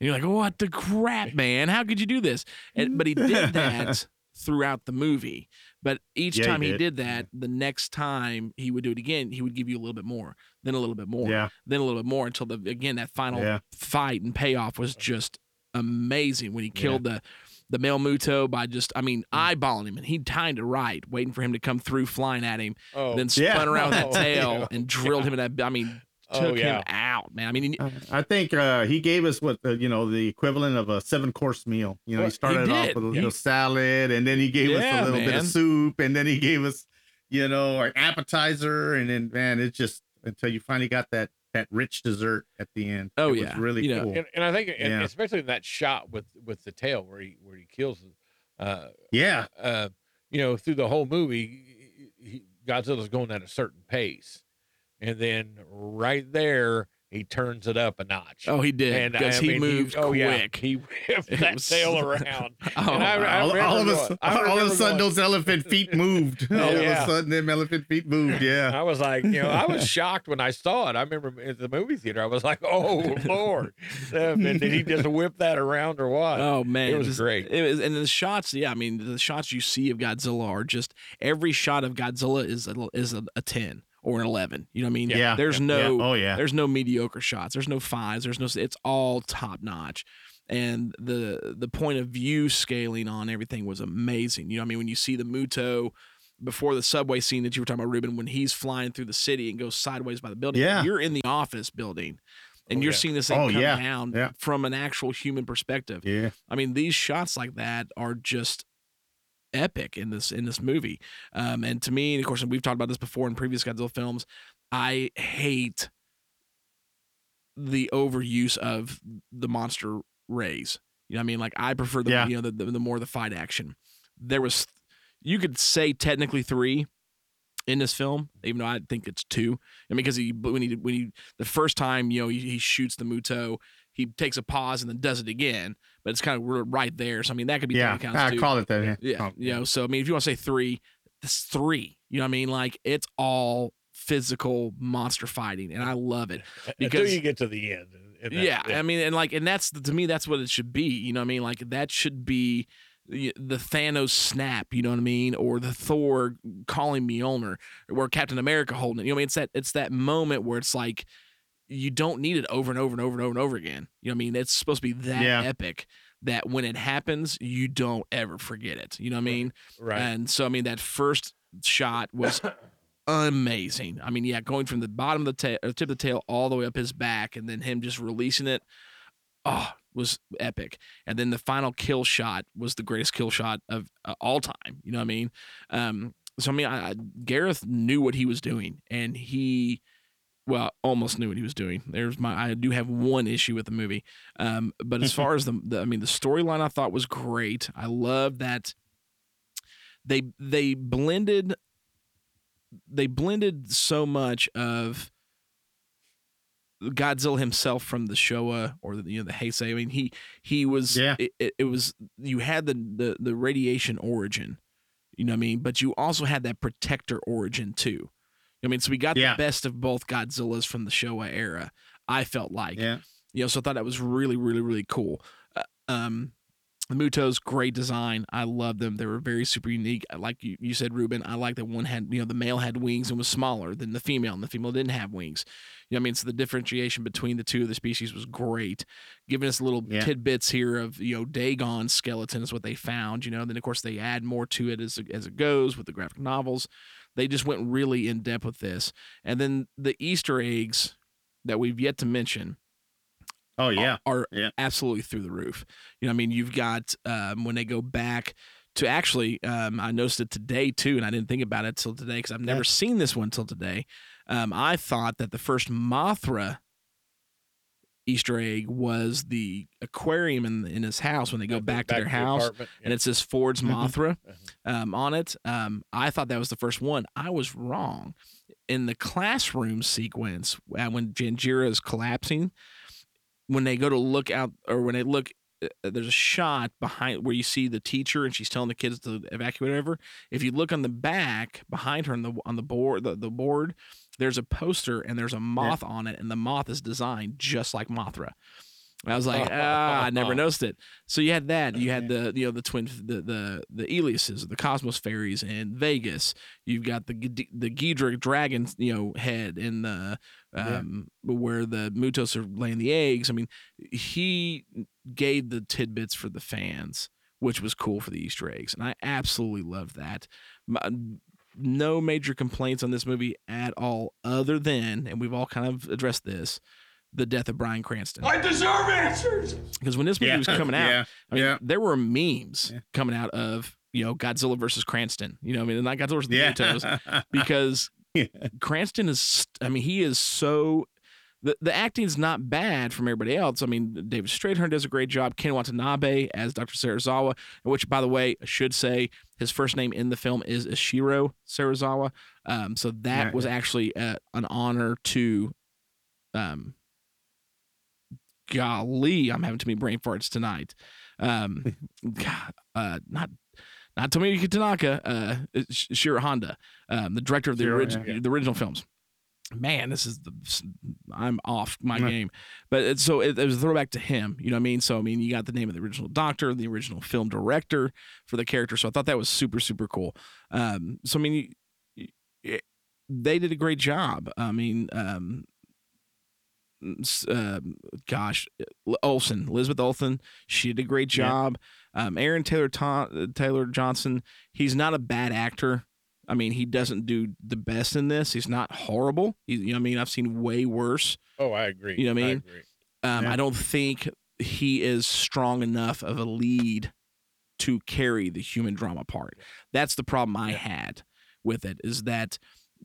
And you're like, what the crap, man? How could you do this? And but he did that throughout the movie. But each Yeah, time he did. did that, the next time he would do it again, he would give you a little bit more, then a little bit more, Yeah. then a little bit more until the again that final Yeah. fight and payoff was just amazing when he killed the the male Muto by just I mean Mm. eyeballing him and he timed it right, waiting for him to come through flying at him, Oh, then spun Yeah. around with that Oh, tail yeah. and drilled him in that I mean Oh, took yeah. him out, man. I mean he- I think uh, he gave us what uh, you know the equivalent of a seven course meal. You know, Well, he started he off with a He- little salad, and then he gave us a little bit of soup, and then he gave us, you know, or appetizer, and then man, it's just until you finally got that that rich dessert at the end. Oh, It was yeah. really You know, cool. and, and I think, and Yeah. especially in that shot with with the tail where he where he kills, uh, yeah, uh, you know, through the whole movie, he, he- Godzilla's going at a certain pace, and then right there he turns it up a notch. Oh, he did because he mean, moved oh, yeah, quick. he whipped that was- tail around. Oh, I, I all, all of a, going- all of a sudden, going- those elephant feet moved. all Oh, of yeah. a sudden, them elephant feet moved. Yeah. I was like, you know, I was shocked when I saw it. I remember at the movie theater, I was like, oh Lord, did he just whip that around or what? Oh man, it was just- great. It was, and the shots, yeah, I mean, the shots you see of Godzilla are just every shot of Godzilla is a, is a, a ten or an eleven. You know what I mean? Yeah. There's Yeah. no, Oh, yeah. there's no mediocre shots. There's no fives. There's no. It's all top notch. And the the point of view scaling on everything was amazing. You know, what I mean, when you see the Muto before the subway scene that you were talking about, Ruben, when he's flying through the city and goes sideways by the building, Yeah. you're in the office building, and Oh, you're yeah. seeing this thing Oh, come yeah. down Yeah. from an actual human perspective. Yeah. I mean, these shots like that are just epic in this in this movie. Um, and to me, and of course, we've talked about this before in previous Godzilla films. I hate the overuse of the monster rays. You know what I mean? Like I prefer the Yeah. you know the, the the more the fight action. There was you could say technically three in this film, even though I think it's two. I mean, because he when he when he the first time you know he, he shoots the Muto, he takes a pause and then does it again, but it's kind of right there. So I mean, that could be Yeah. taken counts I too. call it that. Yeah. Yeah, Oh, you know. So I mean, if you want to say three, it's three. You know what I mean? Like it's all physical monster fighting, and I love it. because Until because- you get to the end. and- and that- yeah, I mean, and like, and that's to me, that's what it should be. You know what I mean? Like that should be the the Thanos snap. You know what I mean? Or the Thor calling Mjolnir, or Captain America holding it. You know what I mean? It's that it's that moment where it's like you don't need it over and over and over and over and over again. You know what I mean? It's supposed to be that Yeah. epic that when it happens, you don't ever forget it. You know what I mean? right. And so, I mean, that first shot was amazing. I mean, yeah, going from the bottom of the tail, tip of the tail, all the way up his back, and then him just releasing it, oh, was epic. And then the final kill shot was the greatest kill shot of uh, all time. You know what I mean? Um, so I mean, I, I, Gareth knew what he was doing, and he. Well, almost knew what he was doing. There's my. I do have one issue with the movie, um, but as far as the, the, I mean, the storyline I thought was great. I love that they they blended they blended so much of Godzilla himself from the Showa or the you know the Heisei. I mean he he was Yeah. it, it, it was you had the, the the radiation origin, you know what I mean, but you also had that protector origin too. I mean, so we got Yeah. the best of both Godzillas from the Showa era. I felt like Yeah. you know, so I thought that was really, really, really cool. Uh, um, the Mutos, great design. I love them. They were very super unique. I Like you, you said, Ruben, I like that one had, you know, the male had wings and was smaller than the female, and the female didn't have wings. You know I mean? So the differentiation between the two of the species was great. Giving us little Yeah. tidbits here of, you know, Dagon skeleton is what they found, you know, and then of course they add more to it as, as it goes with the graphic novels. They just went really in depth with this. And then the Easter eggs that we've yet to mention Oh yeah. are Yeah. absolutely through the roof. You know, I mean, you've got um, when they go back to actually, um, I noticed it today too, and I didn't think about it till today because I've never seen this one till today. Um, I thought that the first Mothra Easter egg was the aquarium in in his house when they go Yeah, back, to their house, apartment, and it says Ford's Mhm. Mothra Uh-huh. um, on it. Um, I thought that was the first one. I was wrong. In the classroom sequence, uh, when Janjira is collapsing, when they go to look out, or when they look, uh, there's a shot behind where you see the teacher and she's telling the kids to evacuate. Whatever. If you look on the back behind her on the on the board, the, the board, there's a poster and there's a moth on it, and the moth is designed just like Mothra. And I was like, ah, I never noticed it. So you had that. You had the you know the twin the the the Eliases, the Cosmos fairies in Vegas. You've got the the Ghidorah dragon you know head in the um where the Mutos are laying the eggs. I mean, he gave the tidbits for the fans, which was cool for the Easter eggs, and I absolutely loved that. My, no major complaints on this movie at all, other than, and we've all kind of addressed this, the death of Bryan Cranston. I deserve answers. Because when this movie Yeah. was coming out, Yeah. I mean, Yeah. there were memes Yeah. coming out of you know, Godzilla versus Cranston. You know, what I mean, not Godzilla versus the Yeah. Mutos, because Cranston is. I mean, he is so. The, the acting's not bad from everybody else. I mean, David Strathairn does a great job. Ken Watanabe as Dr. Serizawa, which, by the way, I should say his first name in the film is Ishiro Serizawa. Um, so that was actually uh, an honor to. Um, golly, I'm having too many brain farts tonight. Um, God, uh, not not Tomoyuki Tanaka, uh, Sh- Shiro Honda, um, the director of the, Shiro, orig- yeah. the original films. Man, this is the I'm off my Yeah. game, but it's, so it, it was a throwback to him. You know what I mean? So I mean, you got the name of the original doctor, the original film director for the character. So I thought that was super super cool. Um, so I mean, you, you, they did a great job. I mean, um, s- um, gosh, Olsen, Elizabeth Olsen, she did a great Yeah. job. Um, Aaron Taylor Ton- Taylor Johnson, he's not a bad actor. I mean, he doesn't do the best in this. He's not horrible. He, you know, what I mean, I've seen way worse. Oh, I agree. You know what I mean? agree. Um, Yeah. I don't think he is strong enough of a lead to carry the human drama part. That's the problem I had with it. Is that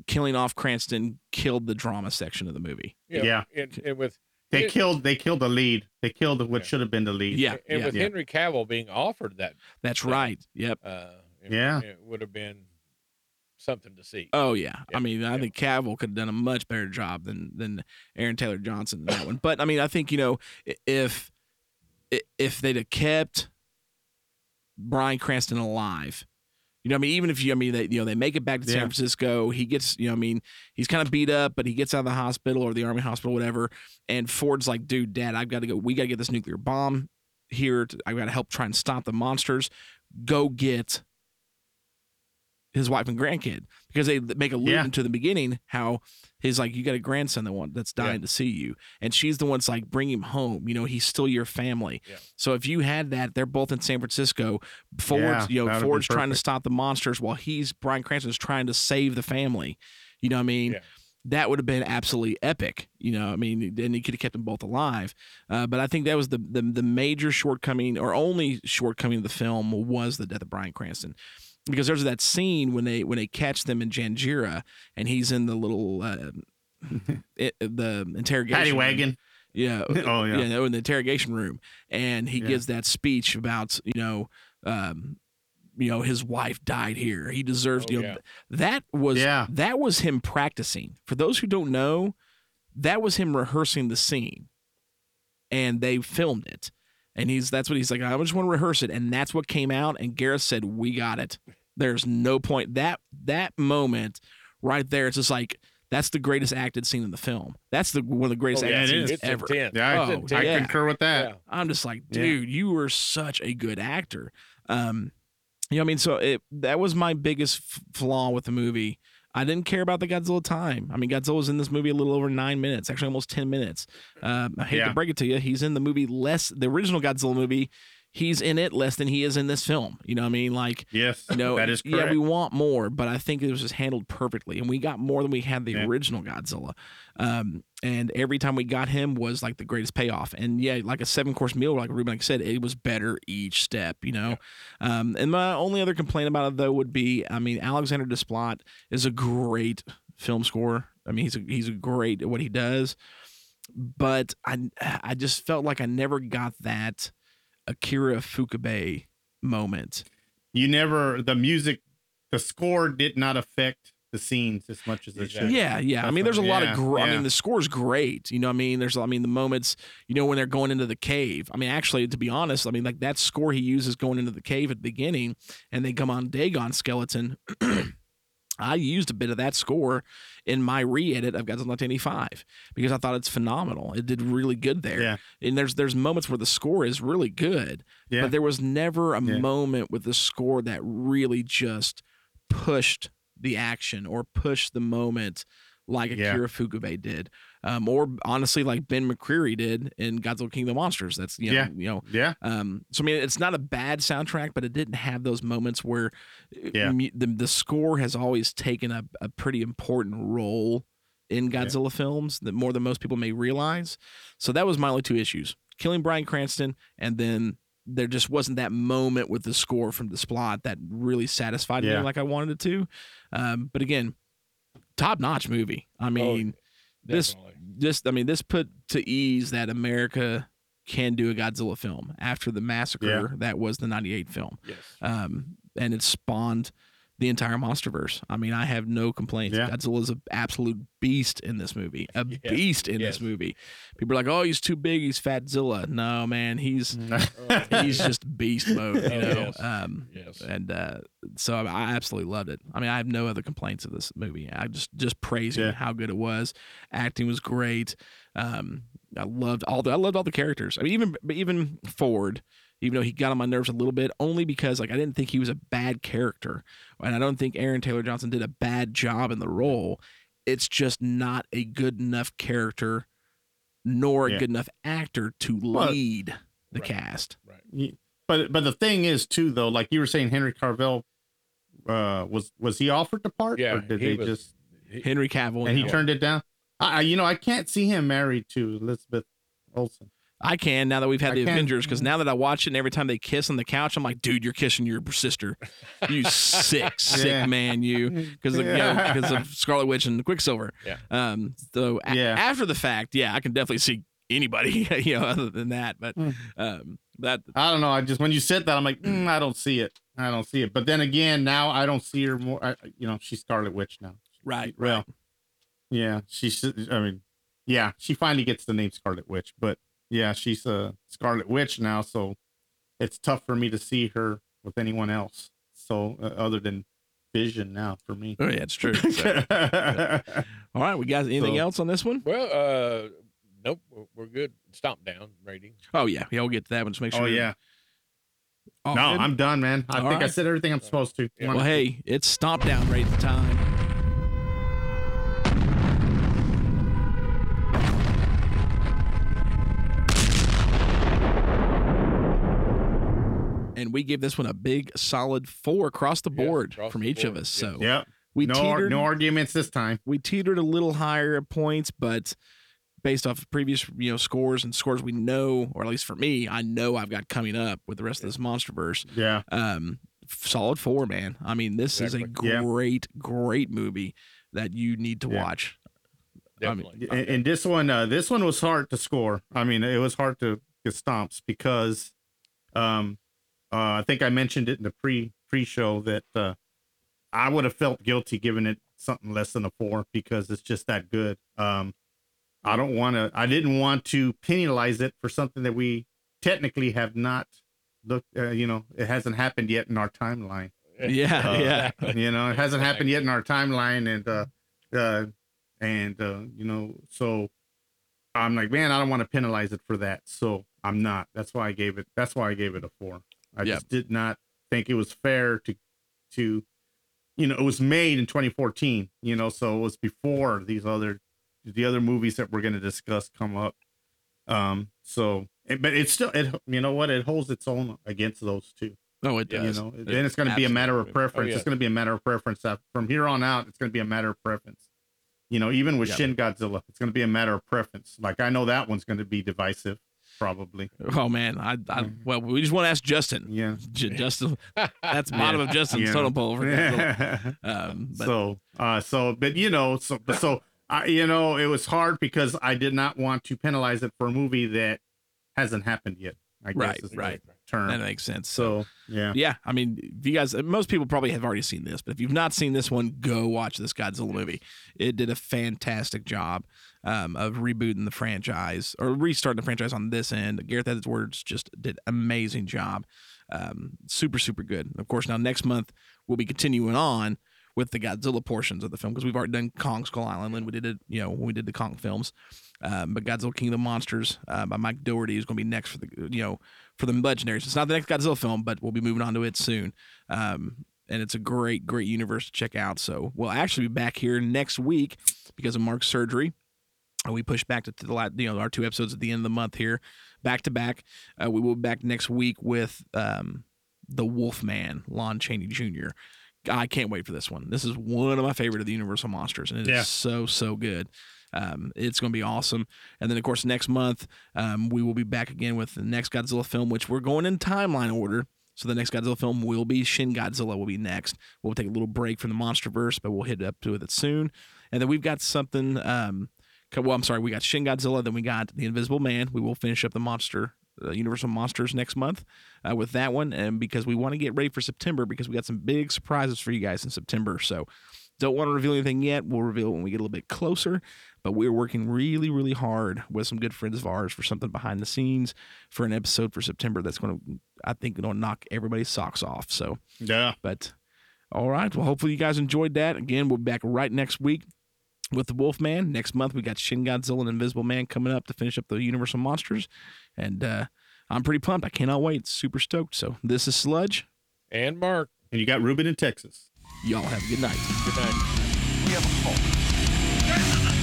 killing off Cranston killed the drama section of the movie. You know, Yeah. And, and with They it- killed. They killed the lead. They killed what Yeah. should have been the lead. Yeah, and yeah, with yeah. Henry Cavill being offered that, that's Yeah. right. Yep. uh, it, Yeah. it would have been something to see. Oh yeah. Yeah, I mean, I yeah. think Cavill could have done a much better job than than Aaron Taylor Johnson in that one. But I mean, I think you know if if they'd have kept Bryan Cranston alive, you know, I mean, even if you, I mean, they you know they make it back to San Yeah. Francisco, he gets, you know, I mean, he's kind of beat up, but he gets out of the hospital or the army hospital, whatever. And Ford's like, dude, Dad, I've got to go. We got to get this nuclear bomb here. To, I've got to help try and stop the monsters. Go get his wife and grandkid because they make allusion Yeah. to the beginning how he's like you got a grandson that want that's dying to see you and she's the one's like bring him home you know he's still your family Yeah. so if you had that they're both in San Francisco Ford's Yeah, you know that would've been Ford's trying to stop the monsters while he's Bryan Cranston's trying to save the family you know what I mean Yeah. That would have been absolutely epic. You know, I mean, and he could have kept them both alive. Uh, but I think that was the, the the major shortcoming, or only shortcoming of the film, was the death of Bryan Cranston. Because there's that scene when they when they catch them in Janjira, and he's in the little uh, it, the interrogation Paddy room. wagon. Yeah. Oh, yeah. You know, in the interrogation room, and he Yeah. gives that speech about you know, um, you know, his wife died here. He deserves. Oh, you know, yeah. that was Yeah. that was him practicing. For those who don't know, that was him rehearsing the scene, and they filmed it. And he's that's what he's like. I just want to rehearse it, and that's what came out. And Gareth said, "We got it. There's no point that that moment right there. It's just like." That's the greatest acted scene in the film. That's the one of the greatest Oh, yeah, acted it scenes it's ever. intense. Yeah, I, Oh, It's I yeah. concur with that. Yeah. I'm just like, Yeah. dude, you were such a good actor. Um, you know, what I mean, so it that was my biggest f- flaw with the movie. I didn't care about the Godzilla time. I mean, Godzilla's in this movie a little over nine minutes, actually almost ten minutes. Um, I hate Yeah. to break it to you, he's in the movie less. The original Godzilla movie, he's in it less than he is in this film. You know, what I mean, like Yes, you know, that is yeah, we want more, but I think it was just handled perfectly, and we got more than we had the Yeah. original Godzilla. Um, and every time we got him was like the greatest payoff. And yeah, like a seven course meal, like Ruben like said, it was better each step, you know. Um, and my only other complaint about it though would be, I mean, Alexandre Desplat is a great film score. I mean, he's a, he's a great at what he does, but I I just felt like I never got that Akira Ifukube moment. you never the music, the score did not affect the scenes as much as it should. Yeah, yeah. I mean, there's a lot yeah, of. Gr- I mean, the score's great. You know, what I mean, there's. I mean, the moments. You know, when they're going into the cave. I mean, actually, to be honest, I mean, like that score he uses going into the cave at the beginning, and they come on Dagon skeleton. I used a bit of that score in my re-edit of Godzilla 1985 because I thought it's phenomenal. It did really good there. Yeah. And there's there's moments where the score is really good, Yeah. but there was never a Yeah. moment with the score that really just pushed the action or pushed the moment like Yeah. Akira Ifukube did, um, or honestly like Ben McCreary did in Godzilla King of the Monsters. That's you know, Yeah. you know. Yeah. Um, so I mean, it's not a bad soundtrack, but it didn't have those moments where uh, Yeah. mu- the the score has always taken a, a pretty important role in Godzilla films that more than most people may realize. So that was my only two issues: killing Bryan Cranston and then there just wasn't that moment with the score from Desplat that really satisfied Yeah. me like I wanted it to. Um, but again, top notch movie. I mean, this definitely. this I mean this put to ease that America can do a Godzilla film after the massacre that was the 98 film. Yes. Um, and it spawned the entire monsterverse. I mean, I have no complaints. Yeah. Godzilla's an absolute beast in this movie. A Yes, beast in yes. this movie. People are like, "Oh, he's too big. He's Fatzilla." No, man, he's he's just beast mode. You Oh, know. yes. Um, Yes. and uh, so I, I absolutely loved it. I mean, I have no other complaints of this movie. I just just praising Yeah. how good it was. Acting was great. Um, I loved all the I loved all the characters. I mean, even even Ford, even though he got on my nerves a little bit, only because like I didn't think he was a bad character, and I don't think Aaron Taylor Johnson did a bad job in the role. It's just not a good enough character, nor a Yeah. good enough actor to Well- lead the Right. cast. Ye- But but the thing is too though, like you were saying, Henry Cavill uh, was was he offered the part? Yeah, or did he they was- just Henry Cavill, and he yeah. turned it down? I, I- you know, I can't see him married to Elizabeth Olsen. I can now that we've had I the can. Avengers because now that I watch it and every time they kiss on the couch, I'm like, dude, you're kissing your sister. You sick, sick Yeah. man, you because of, you know, of Scarlet Witch and Quicksilver. Yeah. Um. So a- Yeah. after the fact, yeah, I can definitely see anybody, you know, other than that. But Hmm. um, that I don't know. I just when you said that, I'm like, mm, I don't see it. I don't see it. But then again, now I don't see her more. I, you know, she's Scarlet Witch now. right, Well, right. yeah, she's. I mean, yeah, she finally gets the name Scarlet Witch. But yeah, she's a Scarlet Witch now, so it's tough for me to see her with anyone else. So uh, other than Vision now for me. Oh yeah, it's true. So, all right, we got anything So- else on this one? Well, uh, nope, we're- we're good. Stomp down rating. Oh yeah, yeah, we'll get to that one. Just make sure. oh yeah. All no, good? I'm done, man. I All think I said everything I'm supposed to. Yeah. Well, hey, it's stomp down rate time. And we give this one a big solid four across the Yes, board across from the each of us. yes. So Yep. we no, ar- no arguments this time. we teetered a little higher at points, but based off of previous you know scores and scores we know, or at least for me, I know I've got coming up with the rest of this MonsterVerse. Yeah. Um, solid four, man. I mean, this is a Exactly. Yeah. great, great movie that you need to Yeah. watch. I mean, and, and this one uh this one was hard to score i mean it was hard to get stomps because um uh i think i mentioned it in the pre pre show that uh i would have felt guilty giving it something less than a four because it's just that good. Um i don't want to i didn't want to penalize it for something that we technically have not looked uh, you know it hasn't happened yet in our timeline. Yeah, Uh, yeah. you know it hasn't happened yet in our timeline and uh uh and uh you know so i'm like man i don't want to penalize it for that. So i'm not. That's why i gave it that's why i gave it a four i just did not think it was fair to to you know it was made in 2014 you know so it was before these other the other movies that we're going to discuss come up. Um so it- but it's still it you know what? It holds its own against those two. No, it you does. know then it's going to be a matter of preference. Yeah. it's going to be a matter of preference from here on out it's going to be a matter of preference. You know even with shin godzilla it's going to be a matter of preference. Like i know that one's going to be divisive probably Oh man, I, I well, we just want to ask Justin. yeah J- Justin, that's bottom of Justin's Yeah. totem pole for. Um, but so uh so but you know so so I you know it was hard because i did not want to penalize it for a movie that hasn't happened yet i guess Right, is right. term that makes sense. So, so yeah yeah, I mean, if you guys, most people probably have already seen this, but if you've not seen this one, go watch this Godzilla movie. It did a fantastic job um, of rebooting the franchise or restarting the franchise on this end. Gareth Edwards just did amazing job. Um, super, super good. Of course, now next month we'll be continuing on with the Godzilla portions of the film because we've already done Kong Skull Island and we did it, you know, when we did the Kong films. Um, but Godzilla King of the Monsters uh, by Mike Dougherty is going to be next for the, you know, for the Legendaries. It's not the next Godzilla film, but we'll be moving on to it soon. Um, and it's a great, great universe to check out. So we'll actually be back here next week because of Mark's surgery. We pushed back to, the you know our two episodes at the end of the month here, back to back. Uh, we will be back next week with um, the Wolfman, Lon Chaney Jr. I can't wait for this one. This is one of my favorite of the Universal monsters, and it is Yeah. so so good. Um, it's going to be awesome. And then, of course, next month, um, we will be back again with the next Godzilla film, which we're going in timeline order. So the next Godzilla film will be Shin Godzilla will be next. We'll take a little break from the MonsterVerse, but we'll hit up to it soon. And then we've got something. Um, well, I'm sorry, we got Shin Godzilla, then we got the Invisible Man. We will finish up the monster. Uh, Universal Monsters next month uh, with that one, and because we want to get ready for September, because we got some big surprises for you guys in September. So, don't want to reveal anything yet. We'll reveal it when we get a little bit closer. But we're working really, really hard with some good friends of ours for something behind the scenes for an episode for September that's going to, I think, going to knock everybody's socks off. So, Yeah. but all right. Well, hopefully you guys enjoyed that. Again, we'll be back right next week with the Wolfman. Next month we got Shin Godzilla and Invisible Man coming up to finish up the Universal Monsters, and uh, I'm pretty pumped. I cannot wait. Super stoked. So this is Sludge. And Mark. And you got Ruben in Texas. Y'all have a good night. Good night. We have a Hulk.